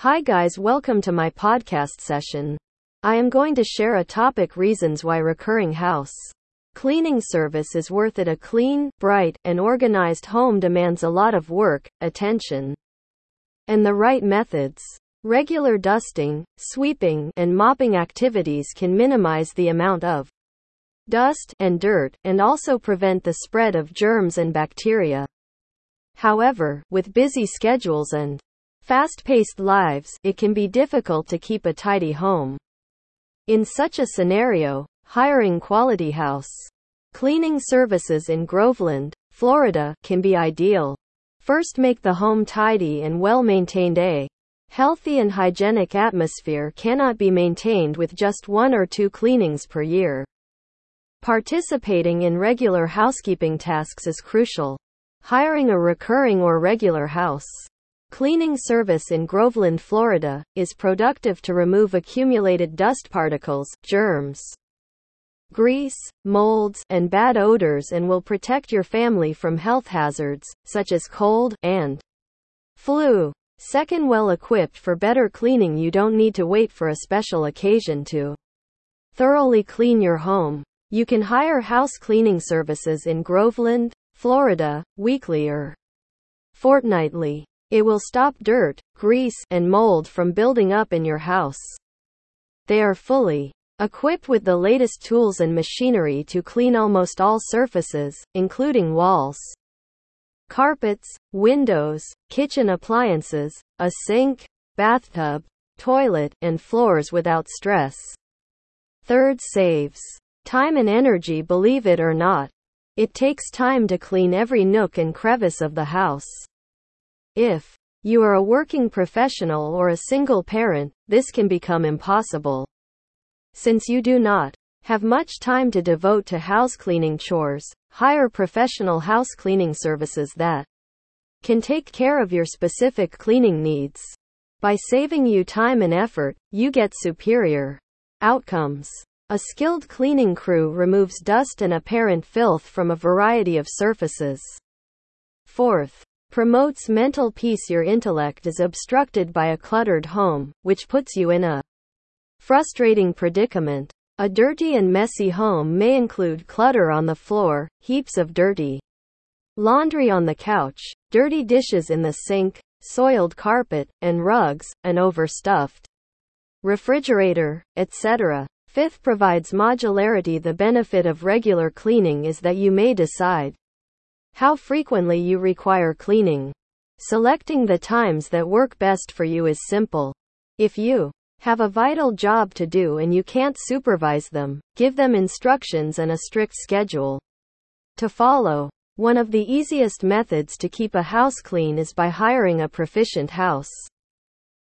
Hi guys, welcome to my podcast session. I am going to share a topic reasons why recurring house cleaning service is worth it. A clean, bright, and organized home demands a lot of work, attention, and the right methods. Regular dusting, sweeping, and mopping activities can minimize the amount of dust and dirt and also prevent the spread of germs and bacteria. However, with busy schedules and fast-paced lives, it can be difficult to keep a tidy home. In such a scenario, hiring quality house cleaning services in Groveland, Florida, can be ideal. First make the home tidy and well maintained. A healthy and hygienic atmosphere cannot be maintained with just one or two cleanings per year. Participating in regular housekeeping tasks is crucial. Hiring a recurring or regular house cleaning service in Groveland, Florida, is productive to remove accumulated dust particles, germs, grease, molds, and bad odors and will protect your family from health hazards, such as cold and flu. Second, well equipped for better cleaning, you don't need to wait for a special occasion to thoroughly clean your home. You can hire house cleaning services in Groveland, Florida, weekly or fortnightly. It will stop dirt, grease, and mold from building up in your house. They are fully equipped with the latest tools and machinery to clean almost all surfaces, including walls, carpets, windows, kitchen appliances, a sink, bathtub, toilet, and floors without stress. Third saves time and energy, believe it or not. It takes time to clean every nook and crevice of the house. If you are a working professional or a single parent, this can become impossible. Since you do not have much time to devote to house cleaning chores, hire professional house cleaning services that can take care of your specific cleaning needs. By saving you time and effort, you get superior outcomes. A skilled cleaning crew removes dust and apparent filth from a variety of surfaces. Fourth, promotes mental peace. Your intellect is obstructed by a cluttered home, which puts you in a frustrating predicament. A dirty and messy home may include clutter on the floor, heaps of dirty laundry on the couch, dirty dishes in the sink, soiled carpet and rugs, an overstuffed refrigerator, etc. Fifth provides modularity. The benefit of regular cleaning is that you may decide how frequently you require cleaning. Selecting the times that work best for you is simple. If you have a vital job to do and you can't supervise them, give them instructions and a strict schedule to follow. One of the easiest methods to keep a house clean is by hiring a proficient house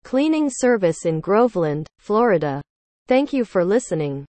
cleaning service in Groveland, Florida. Thank you for listening.